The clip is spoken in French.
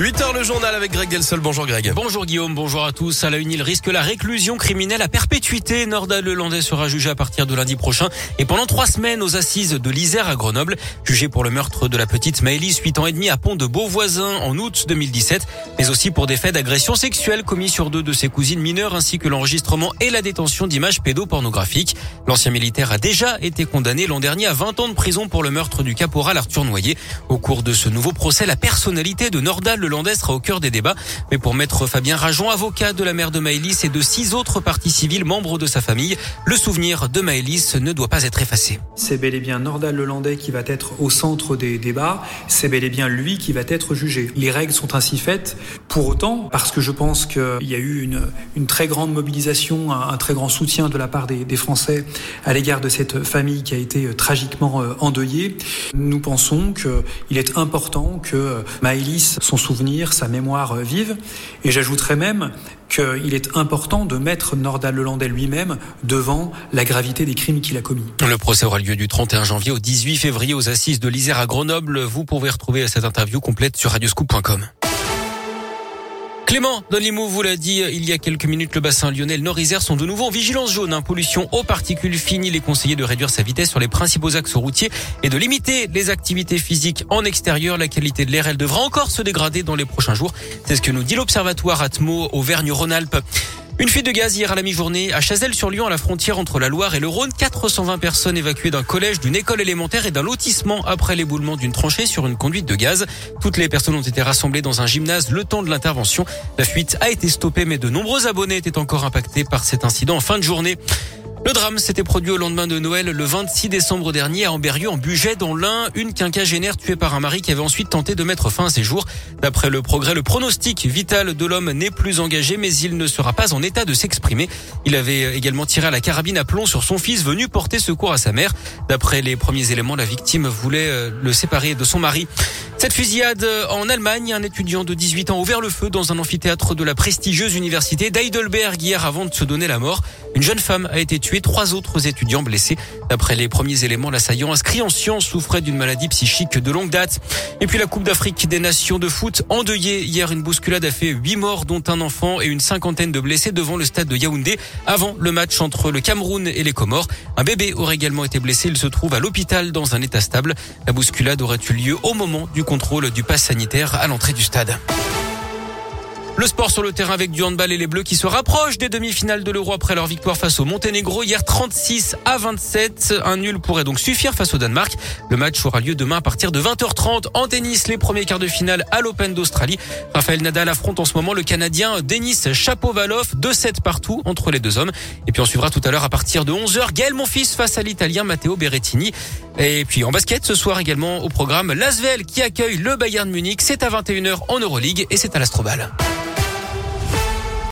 8h le journal avec Greg Delsol. Bonjour Greg. Bonjour Guillaume, bonjour à tous. À la une, il risque la réclusion criminelle à perpétuité. Nordal Lelandais sera jugé à partir de lundi prochain et pendant trois semaines aux assises de l'Isère à Grenoble. Jugé pour le meurtre de la petite Maëlys, 8 ans et demi à Pont de Beauvoisin en août 2017, mais aussi pour des faits d'agression sexuelle commis sur deux de ses cousines mineures ainsi que l'enregistrement et la détention d'images pédopornographiques. L'ancien militaire a déjà été condamné l'an dernier à 20 ans de prison pour le meurtre du caporal Arthur Noyer. Au cours de ce nouveau procès, la personnalité de Nordal Sera au cœur des débats. Mais pour maître Fabien Rajon, avocat de la mère de Maëlys et de six autres parties civiles membres de sa famille, le souvenir de Maëlys ne doit pas être effacé. C'est bel et bien Nordal Lelandais qui va être au centre des débats. C'est bel et bien lui qui va être jugé. Les règles sont ainsi faites. Pour autant, parce que je pense qu'il y a eu une, très grande mobilisation, un, très grand soutien de la part des, des Français à l'égard de cette famille qui a été euh, tragiquement euh, endeuillée, nous pensons qu'il est important que euh, Maëlys, son souvenir, sa mémoire vive. Et j'ajouterais même qu'il est important de mettre Nordal Lelandais lui-même devant la gravité des crimes qu'il a commis. Le procès aura lieu du 31 janvier au 18 février aux assises de l'Isère à Grenoble. Vous pouvez retrouver cette interview complète sur radioscoop.com. Clément, dans Limoux vous l'a dit il y a quelques minutes, le bassin lyonnais Nord-Isère sont de nouveau en vigilance jaune. Hein, pollution aux particules fines. Il est conseillé de réduire sa vitesse sur les principaux axes routiers et de limiter les activités physiques en extérieur. La qualité de l'air, elle devra encore se dégrader dans les prochains jours. C'est ce que nous dit l'Observatoire Atmo Auvergne-Rhône-Alpes. Une fuite de gaz hier à la mi-journée à Chazelles-sur-Lyon, à la frontière entre la Loire et le Rhône. 420 personnes évacuées d'un collège, d'une école élémentaire et d'un lotissement après l'éboulement d'une tranchée sur une conduite de gaz. Toutes les personnes ont été rassemblées dans un gymnase le temps de l'intervention. La fuite a été stoppée, mais de nombreux abonnés étaient encore impactés par cet incident en fin de journée. Le drame s'était produit au lendemain de Noël le 26 décembre dernier à Amberieu en Bugey dans l'Ain, une quinquagénaire tuée par un mari qui avait ensuite tenté de mettre fin à ses jours. D'après le progrès, le pronostic vital de l'homme n'est plus engagé mais il ne sera pas en état de s'exprimer. Il avait également tiré à la carabine à plomb sur son fils venu porter secours à sa mère. D'après les premiers éléments, la victime voulait euh, le séparer de son mari. Cette fusillade en Allemagne, un étudiant de 18 ans a ouvert le feu dans un amphithéâtre de la prestigieuse université d'Heidelberg hier avant de se donner la mort. Une jeune femme a été tuée, trois autres étudiants blessés. D'après les premiers éléments, l'assaillant inscrit en sciences souffrait d'une maladie psychique de longue date. Et puis la Coupe d'Afrique des Nations de foot endeuillée. Hier, une bousculade a fait huit morts, dont un enfant et une cinquantaine de blessés devant le stade de Yaoundé avant le match entre le Cameroun et les Comores. Un bébé aurait également été blessé. Il se trouve à l'hôpital dans un état stable. La bousculade aurait eu lieu au moment du contrôle du pass sanitaire à l'entrée du stade. Le sport sur le terrain avec du handball et les Bleus qui se rapprochent des demi-finales de l'Euro après leur victoire face au Monténégro hier 36 à 27. Un nul pourrait donc suffire face au Danemark. Le match aura lieu demain à partir de 20h30 en tennis. Les premiers quarts de finale à l'Open d'Australie. Raphaël Nadal affronte en ce moment le Canadien Denis Chapovalov. 2-7 partout entre les deux hommes. Et puis on suivra tout à l'heure à partir de 11h Gaël Monfils face à l'Italien Matteo Berrettini. Et puis en basket ce soir également au programme Lasvel qui accueille le Bayern Munich. C'est à 21h en Euroleague et c'est à l'Astrobal.